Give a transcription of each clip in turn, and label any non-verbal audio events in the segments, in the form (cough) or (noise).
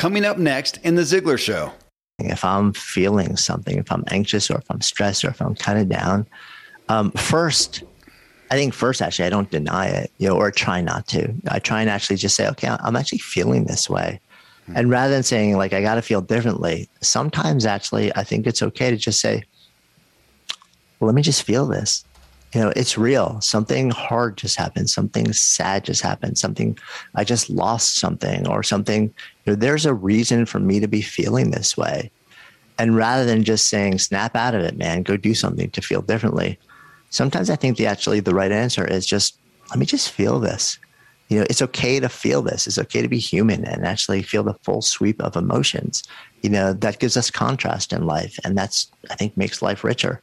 coming up next in The Ziglar Show. If I'm feeling something, if I'm anxious or if I'm stressed or if I'm kind of down, um, first, I think first, actually, I don't deny it, you know, or try not to. I try and actually just say, okay, I'm actually feeling this way. Mm-hmm. And rather than saying, like, I got to feel differently, sometimes actually, I think it's okay to just say, well, let me just feel this. You know, it's real. Something hard just happened. Something sad just happened. Something, I just lost something or something. You know, there's a reason for me to be feeling this way. And rather than just saying, snap out of it, man, go do something to feel differently, sometimes I think the actually the right answer is just let me just feel this. You know, it's okay to feel this. It's okay to be human and actually feel the full sweep of emotions. You know, that gives us contrast in life. And that's, I think, makes life richer.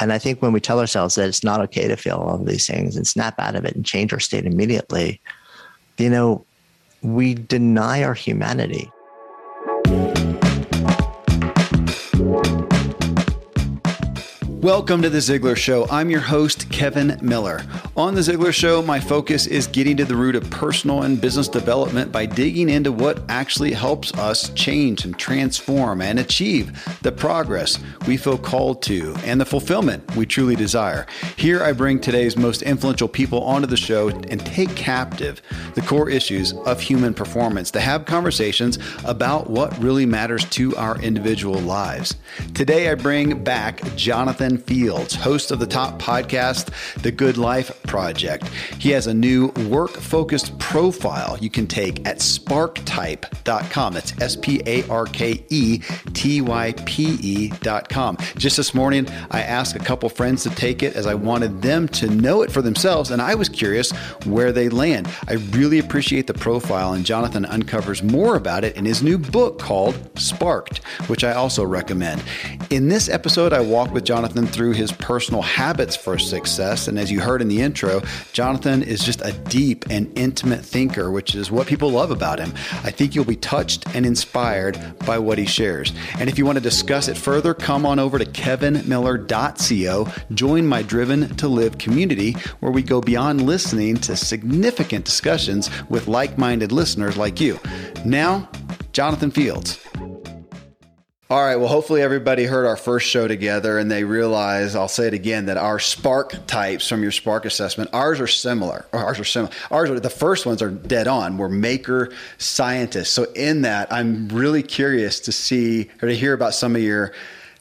And I think when we tell ourselves that it's not okay to feel all of these things and snap out of it and change our state immediately, you know, we deny our humanity. Welcome to The Ziglar Show. I'm your host, Kevin Miller. On The Ziglar Show, my focus is getting to the root of personal and business development by digging into what actually helps us change and transform and achieve the progress we feel called to and the fulfillment we truly desire. Here, I bring today's most influential people onto the show and take captive the core issues of human performance to have conversations about what really matters to our individual lives. Today, I bring back Jonathan Fields, host of the top podcast, The Good Life Project. He has a new work focused profile you can take at sparketype.com. That's S P A R K E T Y P E.com. Just this morning, I asked a couple friends to take it as I wanted them to know it for themselves, and I was curious where they land. I really appreciate the profile, and Jonathan uncovers more about it in his new book called Sparked, which I also recommend. In this episode, I walk with Jonathan Jonathan through his personal habits for success. And as you heard in the intro, Jonathan is just a deep and intimate thinker, which is what people love about him. I think you'll be touched and inspired by what he shares. And if you want to discuss it further, come on over to kevinmiller.co. Join my Driven to Live community where we go beyond listening to significant discussions with like minded listeners like you. Now, Jonathan Fields. All right. Well, hopefully everybody heard our first show together and they realize, I'll say it again, that our Sparketypes from your spark assessment, ours are similar. ours are similar. Ours are the first ones are dead on. We're maker scientists. So in that, I'm really curious to see or to hear about some of your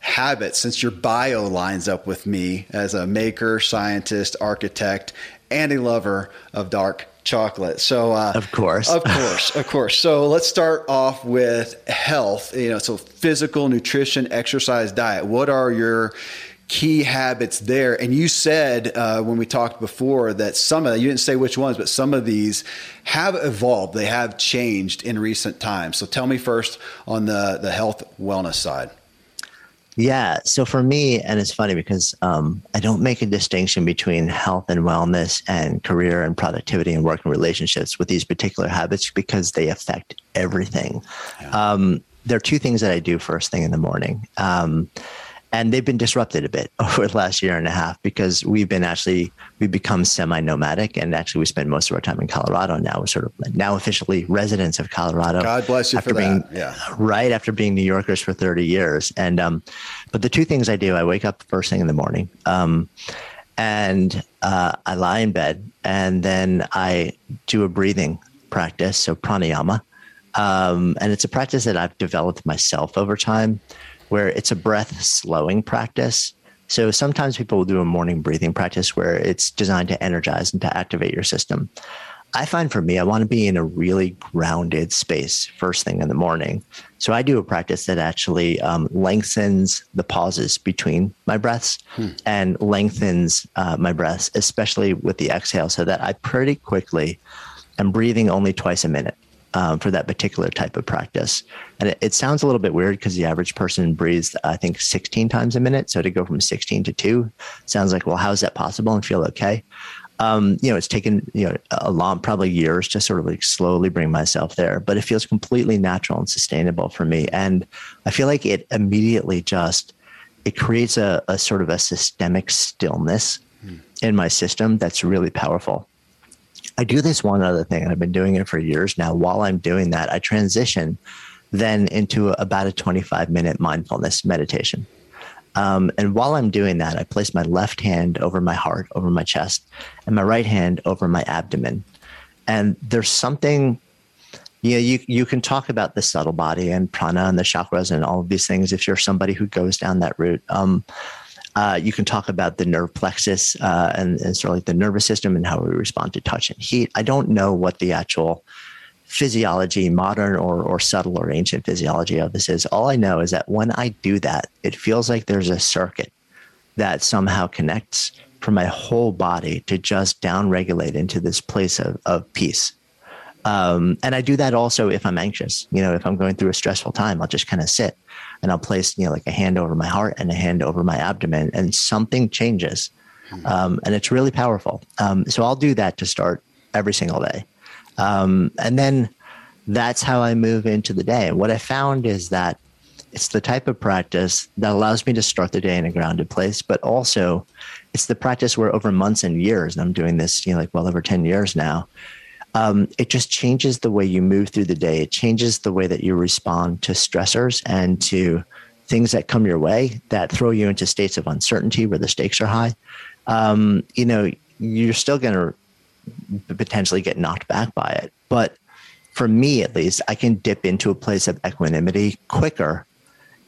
habits since your bio lines up with me as a maker, scientist, architect, and a lover of dark chocolate. So, uh, of course, of course, of course. So, let's start off with health. You know, so physical, nutrition, exercise, diet. What are your key habits there? And you said uh, when we talked before that some of you didn't say which ones, but some of these have evolved. They have changed in recent times. So, tell me first on the the health wellness side. Yeah. So for me, and it's funny because um, I don't make a distinction between health and wellness and career and productivity and working relationships with these particular habits because they affect everything. Yeah. Um, there are two things that I do first thing in the morning. Um, and they've been disrupted a bit (laughs) over the last year and a half because we've been actually we've become semi-nomadic. And actually we spend most of our time in colorado now. We're sort of now officially residents of colorado. God bless you after for being, that. Yeah. right after being new yorkers for 30 years. And um, but the two things i do i wake up first thing in the morning um, and uh, i lie in bed and then i do a breathing practice so pranayama. Um, and it's a practice that i've developed myself over time where it's a breath slowing practice. So sometimes people will do a morning breathing practice where it's designed to energize and to activate your system. I find for me, I want to be in a really grounded space first thing in the morning. So I do a practice that actually um, lengthens the pauses between my breaths hmm. and lengthens uh, my breaths, especially with the exhale, so that I pretty quickly am breathing only twice a minute um, for that particular type of practice. And it, it sounds a little bit weird because the average person breathes, I think, 16 times a minute. So to go from 16 to two sounds like, well, how is that possible and feel okay? Um, you know, it's taken you know a long, probably years to sort of like slowly bring myself there, but it feels completely natural and sustainable for me. And I feel like it immediately just it creates a, a sort of a systemic stillness mm. in my system that's really powerful. I do this one other thing, and I've been doing it for years now. While I'm doing that, I transition then into about a 25 minute mindfulness meditation. Um, and while I'm doing that, I place my left hand over my heart, over my chest, and my right hand over my abdomen. And there's something, you know, you, you can talk about the subtle body and prana and the chakras and all of these things if you're somebody who goes down that route. Um, uh, you can talk about the nerve plexus uh, and, and sort of like the nervous system and how we respond to touch and heat. I don't know what the actual physiology, modern or, or subtle or ancient physiology of this is. All I know is that when I do that, it feels like there's a circuit that somehow connects for my whole body to just downregulate into this place of, of peace. Um, and I do that also if I'm anxious. You know, if I'm going through a stressful time, I'll just kind of sit and I'll place, you know, like a hand over my heart and a hand over my abdomen, and something changes. Hmm. Um, and it's really powerful. Um, so I'll do that to start every single day. Um, and then that's how I move into the day. What I found is that it's the type of practice that allows me to start the day in a grounded place, but also it's the practice where over months and years, and I'm doing this, you know, like well over 10 years now, um, it just changes the way you move through the day. It changes the way that you respond to stressors and to things that come your way that throw you into states of uncertainty where the stakes are high. Um, you know, you're still going to potentially get knocked back by it. But for me, at least, I can dip into a place of equanimity quicker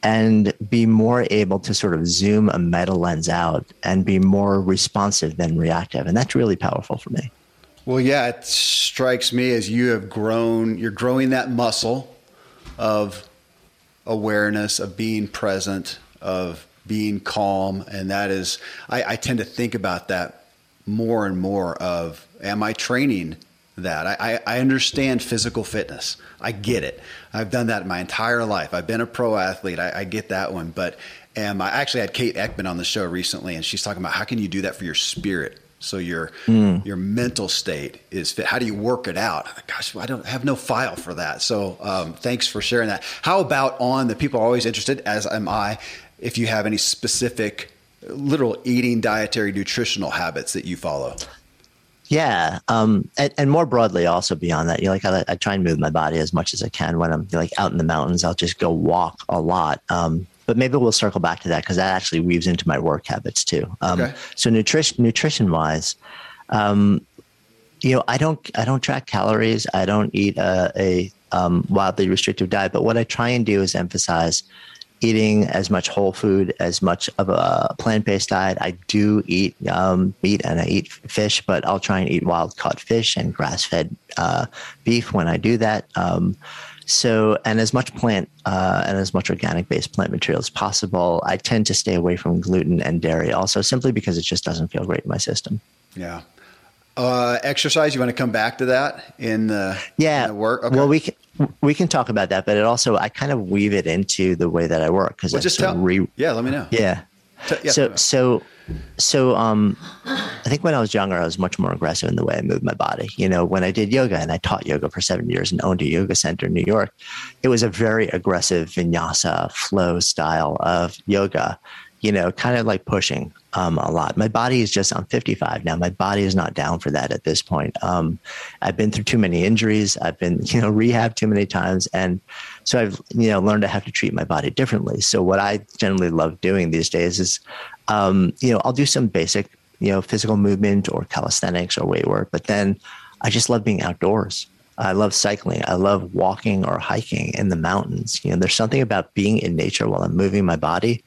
and be more able to sort of zoom a meta lens out and be more responsive than reactive. And that's really powerful for me. Well, yeah, it strikes me as you have grown, you're growing that muscle of awareness, of being present, of being calm. And that is, I, I tend to think about that more and more of am I training that? I, I, understand physical fitness. I get it. I've done that my entire life. I've been a pro athlete. I, I get that one. But am I actually had Kate Eckman on the show recently, and she's talking about how can you do that for your spirit? So your mm. your mental state is fit. How do you work it out? Gosh, I don't have no file for that. So um, thanks for sharing that. How about on the people are always interested, as am I, if you have any specific literal eating, dietary, nutritional habits that you follow? Yeah, um, and, and, more broadly, also beyond that, you know, like I, I, try and move my body as much as I can. When I'm like out in the mountains, I'll just go walk a lot. Um, but maybe we'll circle back to that because that actually weaves into my work habits too. Um, okay. So nutrition, nutrition wise, um, you know, I don't, I don't track calories. I don't eat a, a um, wildly restrictive diet. But what I try and do is emphasize eating as much whole food, as much of a plant based diet. I do eat um, meat and I eat fish, but I'll try and eat wild caught fish and grass fed uh, beef when I do that. So, and as much plant uh, and as much organic based plant material as possible. I tend to stay away from gluten and dairy also, simply because it just doesn't feel great in my system. Yeah. Uh, exercise, you want to come back to that in the, yeah. In the work? Okay. Well, we can, we can talk about that, but it also I kind of weave it into the way that I work because well, just tell. Re- yeah, let me know. Yeah. Yeah so so so um, I think when I was younger, I was much more aggressive in the way I moved my body. You know, when I did yoga and I taught yoga for seven years and owned a yoga center in New York, it was a very aggressive vinyasa flow style of yoga. You know, kind of like pushing um, a lot. My body is just, I'm 55 now. My body is not down for that at this point. Um, I've been through too many injuries. I've been, (laughs) you know, rehab too many times. And so I've, you know, learned to have to treat my body differently. So what I generally love doing these days is, um, you know, I'll do some basic, you know, physical movement or calisthenics or weight work, but then I just love being outdoors. I love cycling. I love walking or hiking in the mountains. You know, there's something about being in nature while I'm moving my body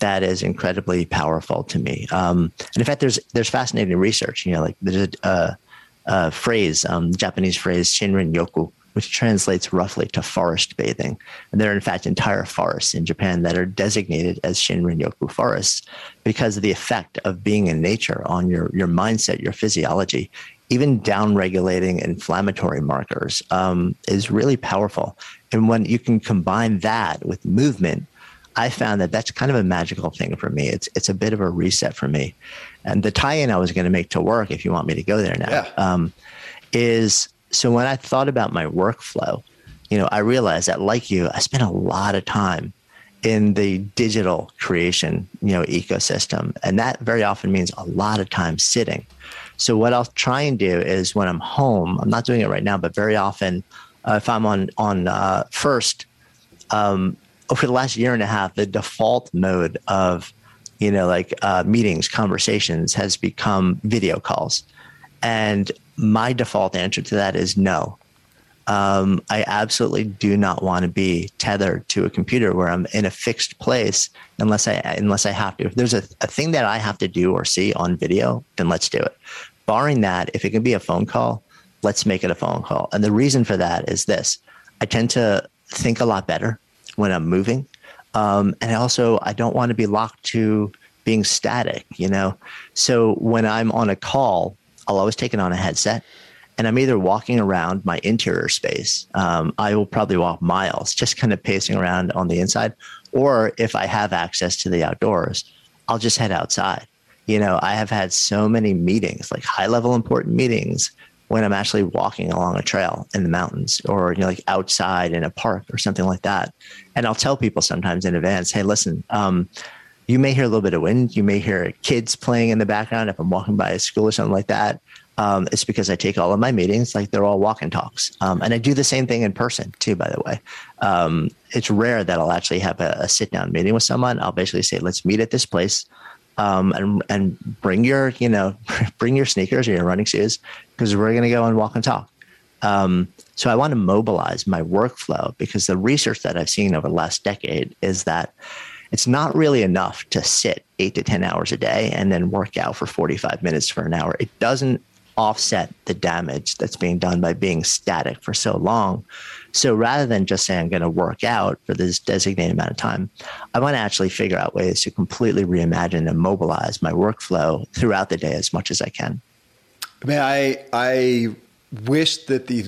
that is incredibly powerful to me. Um, and in fact, there's there's fascinating research. You know, like there's a, a, a phrase, um, Japanese phrase Shinrin Yoku, which translates roughly to forest bathing. And there are in fact entire forests in Japan that are designated as Shinrin Yoku forests because of the effect of being in nature on your your mindset, your physiology. Even down regulating inflammatory markers um, is really powerful. And when you can combine that with movement, I found that that's kind of a magical thing for me. It's it's a bit of a reset for me. And the tie-in I was going to make to work, if you want me to go there now, yeah. um, is so when I thought about my workflow, you know, I realized that like you, I spent a lot of time in the digital creation, you know, ecosystem, and that very often means a lot of time sitting. So what I'll try and do is when I'm home, I'm not doing it right now, but very often, uh, if I'm on on uh, first um, over the last year and a half, the default mode of, you know, like uh, meetings, conversations has become video calls. And my default answer to that is no. Um, I absolutely do not want to be tethered to a computer where I'm in a fixed place unless I unless I have to. If there's a, a thing that I have to do or see on video, then let's do it. Barring that, if it can be a phone call, let's make it a phone call. And the reason for that is this: I tend to think a lot better when I'm moving, um, and also I don't want to be locked to being static. You know, so when I'm on a call, I'll always take it on a headset and I'm either walking around my interior space. Um, I will probably walk miles, just kind of pacing around on the inside. Or if I have access to the outdoors, I'll just head outside. You know, I have had so many meetings, like high level important meetings, when I'm actually walking along a trail in the mountains or, you know, like outside in a park or something like that. And I'll tell people sometimes in advance, hey, listen, um, you may hear a little bit of wind. You may hear kids playing in the background if I'm walking by a school or something like that um, it's because I take all of my meetings like they're all walk and talks. Um, and I do the same thing in person too, by the way. Um, it's rare that I'll actually have a, a, sit down meeting with someone. I'll basically say, let's meet at this place. Um, and, and bring your, you know, (laughs) bring your sneakers or your running shoes because we're going to go and walk and talk. Um, so I want to mobilize my workflow because the research that I've seen over the last decade is that it's not really enough to sit eight to 10 hours a day and then work out for 45 minutes for an hour. It doesn't offset the damage that's being done by being static for so long. So rather than just saying I'm going to work out for this designated amount of time, I want to actually figure out ways to completely reimagine and mobilize my workflow throughout the day as much as I can. Man, I I wish that the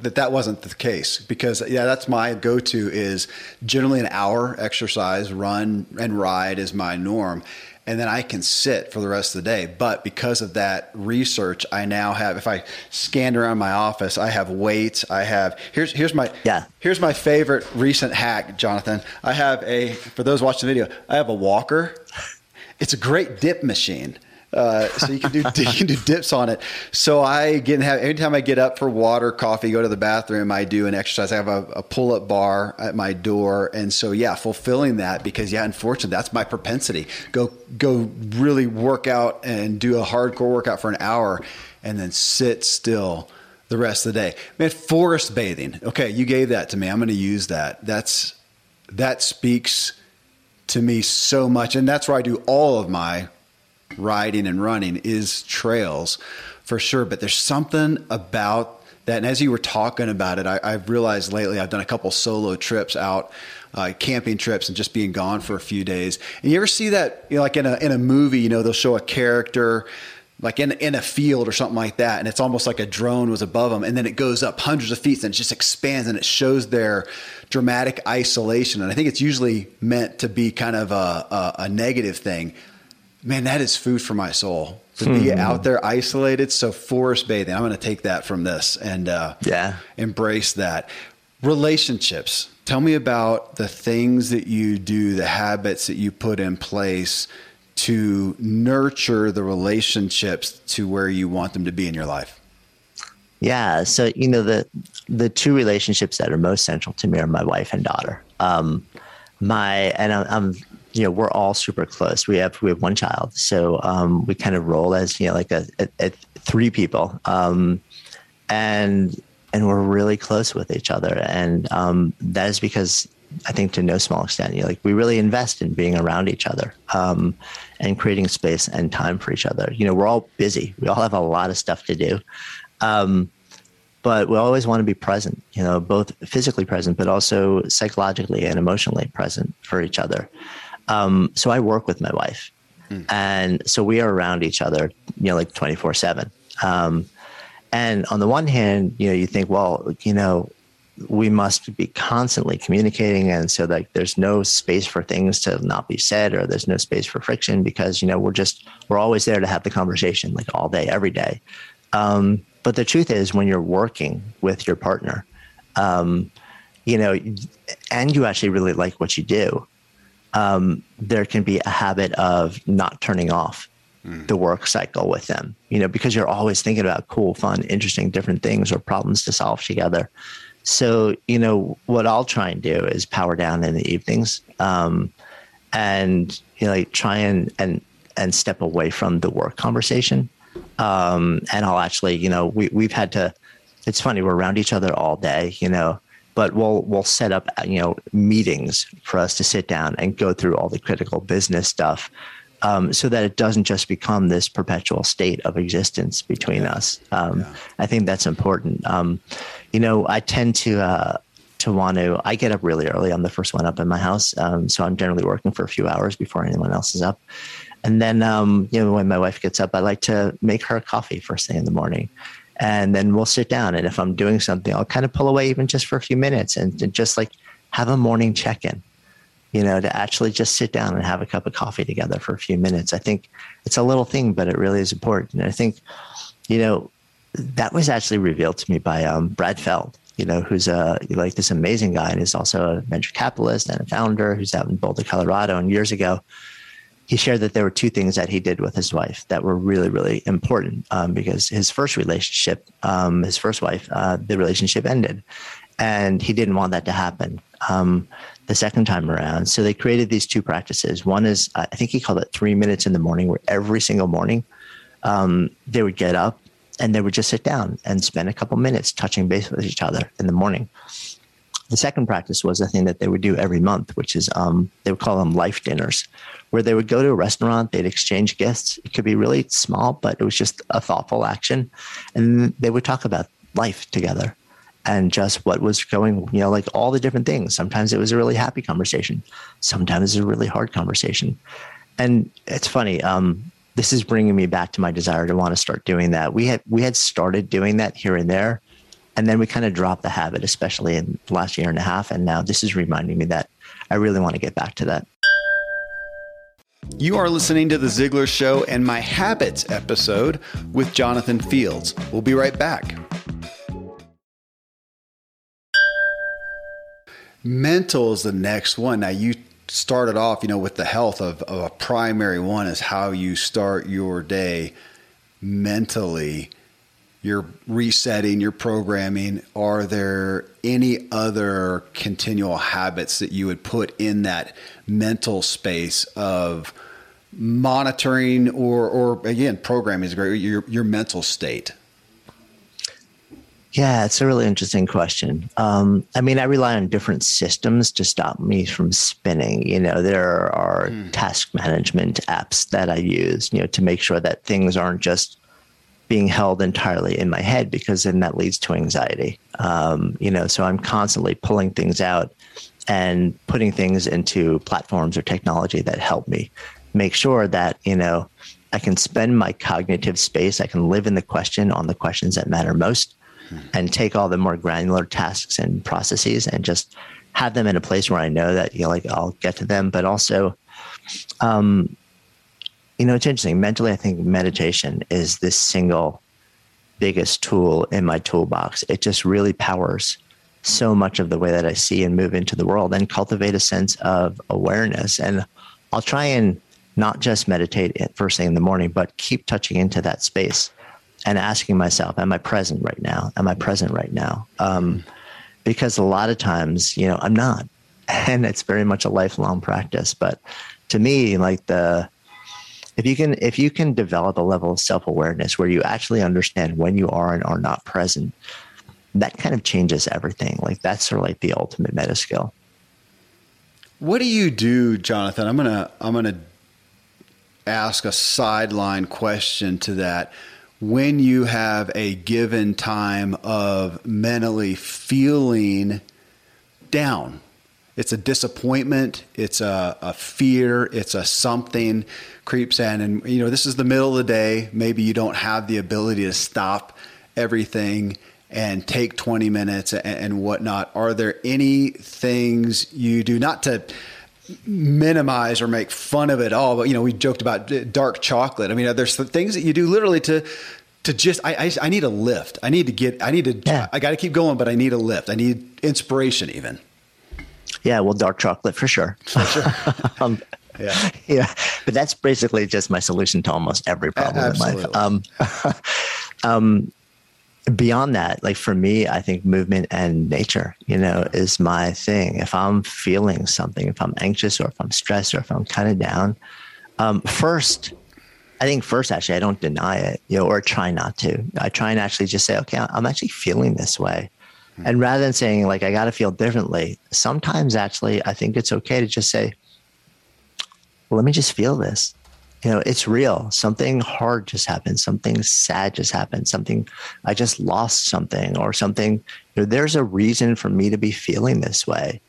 that that wasn't the case because yeah, that's my go-to is generally an hour exercise, run and ride is my norm and then I can sit for the rest of the day. But because of that research, I now have. If I scanned around my office, I have weights. I have here's here's my yeah. Here's my favorite recent hack, Jonathan. I have a for those watching the video. I have a walker. It's a great dip machine. Uh, so you can do (laughs) you can do dips on it. So I get have every time I get up for water, coffee, go to the bathroom, I do an exercise. I have a, a pull up bar at my door, and so yeah, fulfilling that because yeah, unfortunately, that's my propensity. Go go really work out and do a hardcore workout for an hour, and then sit still the rest of the day. Man, forest bathing. Okay, you gave that to me. I'm going to use that. That's that speaks to me so much, and that's where I do all of my riding and running is trails for sure. But there's something about that. And as you were talking about it, I, have realized lately I've done a couple solo trips out, uh, camping trips, and just being gone for a few days. And you ever see that, you know, like in a in a movie, you know, they'll show a character like in in a field or something like that, and it's almost like a drone was above them, and then it goes up hundreds of feet, and it just expands, and it shows their dramatic isolation. And I think it's usually meant to be kind of a, a, a negative thing man, that is food for my soul to be hmm. out there isolated. So forest bathing, I'm going to take that from this and uh, yeah, embrace that. Relationships. Tell me about the things that you do, the habits that you put in place to nurture the relationships to where you want them to be in your life. Yeah, so you know the the two relationships that are most central to me are my wife and daughter. Um, my and I'm, I'm you know we're all super close. We have we have one child, so um, we kind of roll as you know like a, a, a three people, um, and and we're really close with each other, and um, that is because I think to no small extent, you know, like we really invest in being around each other um, and creating space and time for each other. You know, we're all busy. We all have a lot of stuff to do. Um, but we always want to be present, you know, both physically present, but also psychologically and emotionally present for each other. Um, so I work with my wife, mm. and so we are around each other, you know, like twenty four seven. Um, and on the one hand, you know, you think, well, you know, we must be constantly communicating, and so like there's no space for things to not be said, or there's no space for friction because you know we're just we're always there to have the conversation, like all day, every day. Um, but the truth is, when you're working with your partner, um, you know, and you actually really like what you do, um, there can be a habit of not turning off mm. the work cycle with them, you know, because you're always thinking about cool, fun, interesting, different things or problems to solve together. So, you know, what I'll try and do is power down in the evenings um, and, you know, like try and, and, and step away from the work conversation. Um, and I'll actually, you know, we, we've had to, it's funny, we're around each other all day, you know, but we'll, we'll set up, you know, meetings for us to sit down and go through all the critical business stuff um, so that it doesn't just become this perpetual state of existence between yeah. us. Um, yeah. I think that's important. Um, you know, I tend to uh, to want to. I get up really early. I'm the first one up in my house, um, so I'm generally working for a few hours before anyone else is up. And then, um, you know, when my wife gets up, I like to make her coffee first thing in the morning. And then we'll sit down. And if I'm doing something, I'll kind of pull away even just for a few minutes and, and just like have a morning check in you know, to actually just sit down and have a cup of coffee together for a few minutes. I think it's a little thing, but it really is important. And I think, you know, that was actually revealed to me by um, Brad Feld, you know, who's a like this amazing guy and is also a venture capitalist and a founder who's out in Boulder, Colorado. And years ago, he shared that there were two things that he did with his wife that were really, really important um, because his first relationship, um, his first wife, uh, the relationship ended, and he didn't want that to happen. Um, the second time around. So they created these two practices. One is, I think he called it three minutes in the morning, where every single morning um, they would get up and they would just sit down and spend a couple minutes touching base with each other in the morning. The second practice was a thing that they would do every month, which is um, they would call them life dinners, where they would go to a restaurant, they'd exchange gifts. It could be really small, but it was just a thoughtful action. And they would talk about life together and just what was going, you know, like all the different things. Sometimes it was a really happy conversation. Sometimes it's a really hard conversation. And it's funny. Um, this is bringing me back to my desire to want to start doing that. We had we had started doing that here and there, and then we kind of dropped the habit, especially in the last year and a half. And now this is reminding me that I really want to get back to that. You are listening to The Ziglar Show and My Habits episode with Jonathan Fields. We'll be right back. Mental is the next one. Now you started off, you know, with the health of, of a primary one is how you start your day mentally. You're resetting, your programming. Are there any other continual habits that you would put in that mental space of monitoring or, or again, programming is great, your, your mental state? Yeah, it's a really interesting question. Um, I mean, I rely on different systems to stop me from spinning. You know, there are mm. task management apps that I use, you know, to make sure that things aren't just being held entirely in my head because then that leads to anxiety. Um, you know, so I'm constantly pulling things out and putting things into platforms or technology that help me make sure that, you know, I can spend my cognitive space. I can live in the question on the questions that matter most and take all the more granular tasks and processes and just have them in a place where I know that you know, like I'll get to them. But also, um, you know, it's interesting. Mentally, I think meditation is this single biggest tool in my toolbox. It just really powers so much of the way that I see and move into the world and cultivate a sense of awareness. And I'll try and not just meditate first thing in the morning, but keep touching into that space and asking myself, am I present right now? Am I present right now? Um, because a lot of times, you know, I'm not. (laughs) And it's very much a lifelong practice. But to me, like the, if you can, if you can develop a level of self awareness where you actually understand when you are and are not present, that kind of changes everything. Like that's sort of like the ultimate meta skill. What do you do, Jonathan? I'm gonna I'm gonna ask a sideline question to that when you have a given time of mentally feeling down. It's a disappointment, it's a, a, fear, it's a something creeps in. And, you know, this is the middle of the day. Maybe you don't have the ability to stop everything and take 20 minutes and, and whatnot. Are there any things you do, not to minimize or make fun of it all. But you know, we joked about dark chocolate. I mean, there's things that you do literally to to just I, I, I need a lift. I need to get. I need to. Yeah. I got to keep going, but I need a lift. I need inspiration even. Yeah, well, dark chocolate for sure. For sure. (laughs) um, yeah, yeah, but that's basically just my solution to almost every problem in life. Um, (laughs) um, beyond that, like for me, I think movement and nature, you know, is my thing. If I'm feeling something, if I'm anxious or if I'm stressed or if I'm kind of down, um, first, I think first, actually, I don't deny it, you know, or try not to. I try and actually just say, okay, I'm actually feeling this way. Mm-hmm. And rather than saying, like, I got to feel differently, sometimes actually, I think it's okay to just say, well, let me just feel this you know, it's real. Something hard just happened. Something sad just happened. Something I just lost something or something. You know, there's a reason for me to be feeling this way.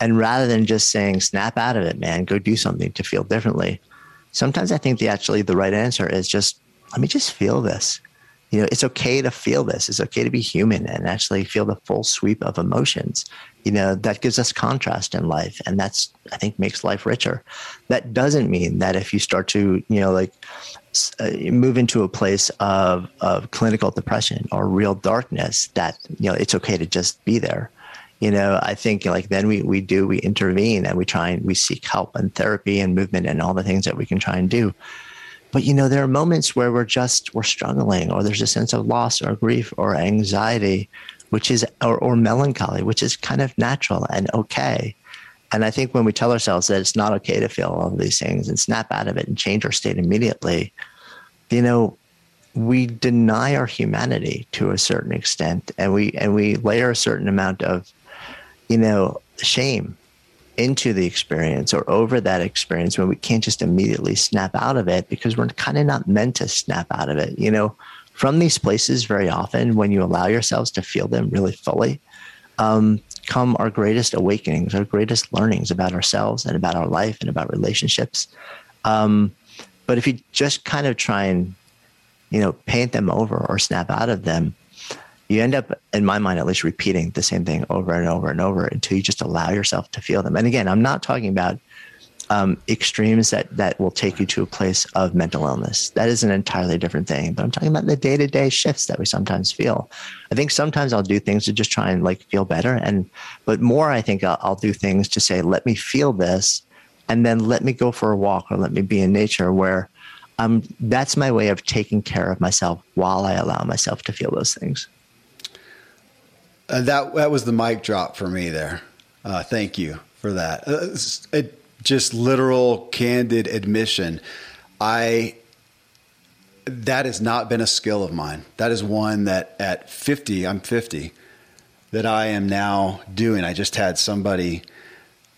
And rather than just saying, snap out of it, man, go do something to feel differently. Sometimes I think the actually the right answer is just let me just feel this you know, it's okay to feel this. It's okay to be human and actually feel the full sweep of emotions. You know, that gives us contrast in life. And that's, I think, makes life richer. That doesn't mean that if you start to, you know, like uh, move into a place of, of clinical depression or real darkness, that, you know, it's okay to just be there. You know, I think like then we, we do, we intervene and we try and we seek help and therapy and movement and all the things that we can try and do but you know, there are moments where we're just we're struggling, or there's a sense of loss or grief or anxiety, which is or, or melancholy, which is kind of natural and okay. And I think when we tell ourselves that it's not okay to feel all of these things and snap out of it and change our state immediately, you know, we deny our humanity to a certain extent and we and we layer a certain amount of, you know, shame into the experience or over that experience when we can't just immediately snap out of it because we're kind of not meant to snap out of it. You know, from these places, very often when you allow yourselves to feel them really fully, um, come our greatest awakenings, our greatest learnings about ourselves and about our life and about relationships. Um, but if you just kind of try and, you know, paint them over or snap out of them, you end up, in my mind at least, repeating the same thing over and over and over until you just allow yourself to feel them. And again, I'm not talking about um, extremes that that will take you to a place of mental illness. That is an entirely different thing. But I'm talking about the day to day shifts that we sometimes feel. I think sometimes I'll do things to just try and like feel better, and but more I think I'll, I'll do things to say, let me feel this, and then let me go for a walk or let me be in nature where. Um, that's my way of taking care of myself while I allow myself to feel those things. Uh, that that was the mic drop for me there. Uh, thank you for that. Uh, it, just literal, candid admission. I that has not been a skill of mine. That is one that at 50, I'm 50, that I am now doing. I just had somebody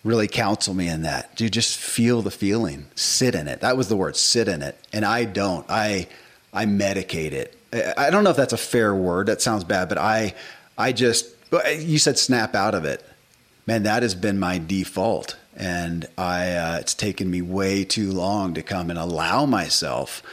really counsel me in that. Do just feel the feeling, sit in it. That was the word, sit in it. And I don't. I I medicate it. I don't know if that's a fair word. That sounds bad, but I I just, you said snap out of it. Man, that has been my default. And I, uh, it's taken me way too long to come and allow myself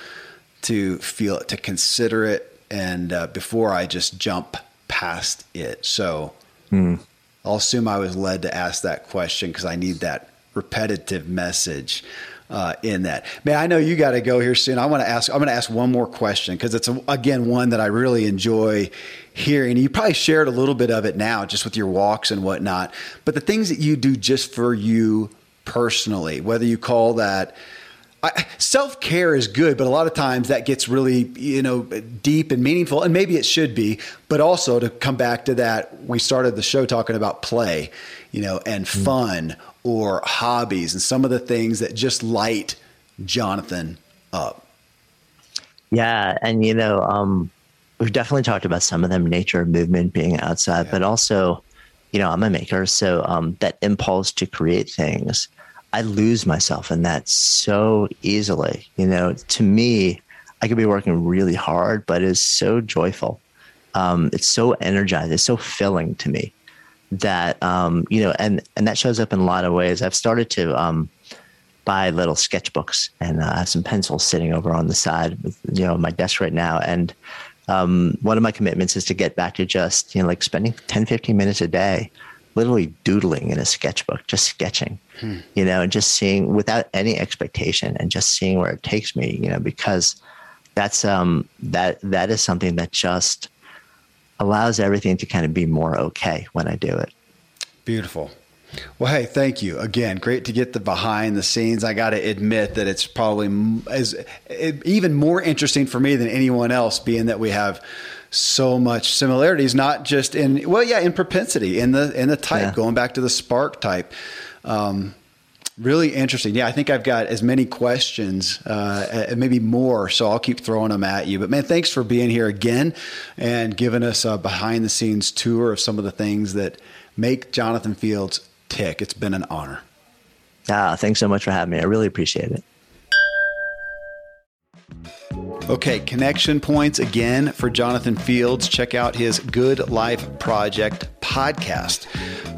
to feel it, to consider it, and uh, before I just jump past it. So mm. I'll assume I was led to ask that question because I need that repetitive message uh, in that. Man, I know you got to go here soon. I want to ask. I'm going to ask one more question because it's a, again one that I really enjoy hearing. You probably shared a little bit of it now, just with your walks and whatnot. But the things that you do just for you personally, whether you call that self care is good, but a lot of times that gets really, you know, deep and meaningful, and maybe it should be. But also to come back to that, we started the show talking about play, you know, and mm. fun or hobbies and some of the things that just light Jonathan up? Yeah, and you know, um, we've definitely talked about some of them, nature, movement, being outside, yeah. but also, you know, I'm a maker, so um, that impulse to create things, I lose myself in that so easily. You know, to me, I could be working really hard, but it's so joyful. Um, it's so energized. It's so filling to me that um, you know, and and that shows up in a lot of ways. I've started to um, buy little sketchbooks, and uh, I have some pencils sitting over on the side, with, you know, my desk right now. And um, one of my commitments is to get back to just you know, like spending 10, 15 minutes a day, literally doodling in a sketchbook, just sketching, hmm. you know, and just seeing without any expectation, and just seeing where it takes me, you know, because that's um that that is something that just allows everything to kind of be more okay when I do it. Beautiful. Well, hey, thank you again. Great to get the behind the scenes. I got to admit that it's probably as even more interesting for me than anyone else, being that we have so much similarities, not just in well, yeah, in propensity, in the in the type, yeah. going back to the Sparketype. Um, really interesting. Yeah, I think I've got as many questions, uh, maybe more, so I'll keep throwing them at you. But man, thanks for being here again and giving us a behind the scenes tour of some of the things that make Jonathan Fields tick. It's been an honor. Ah, thanks so much for having me. I really appreciate it. Okay, connection points again for Jonathan Fields. Check out his Good Life Project podcast.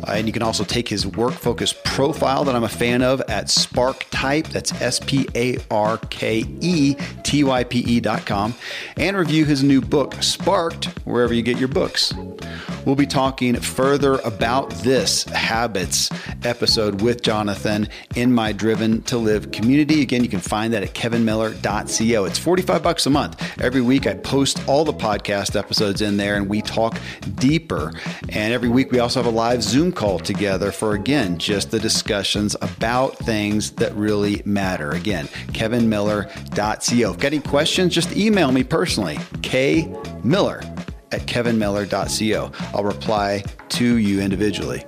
Uh, and you can also take his work focus profile that I'm a fan of at Sparketype. That's S P A R K E T Y P E dot com. And review his new book, Sparked, wherever you get your books. We'll be talking further about this habits episode with Jonathan in my Driven to Live community. Again, you can find that at kevinmiller.co. It's 45 bucks a month. Every week I post all the podcast episodes in there and we talk deeper. And every week we also have a live Zoom call together for, again, just the discussions about things that really matter. Again, kevinmiller.co. Got any questions, just email me personally, K Miller at kevinmiller.co. I'll reply to you individually.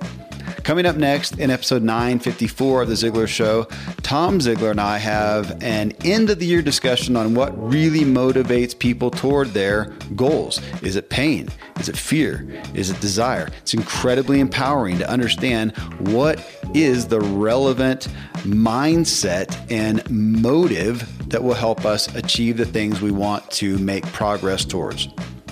Coming up next in episode 954 of The Ziglar Show, Tom Ziglar and I have an end of the year discussion on what really motivates people toward their goals. Is it pain? Is it fear? Is it desire? It's incredibly empowering to understand what is the relevant mindset and motive that will help us achieve the things we want to make progress towards.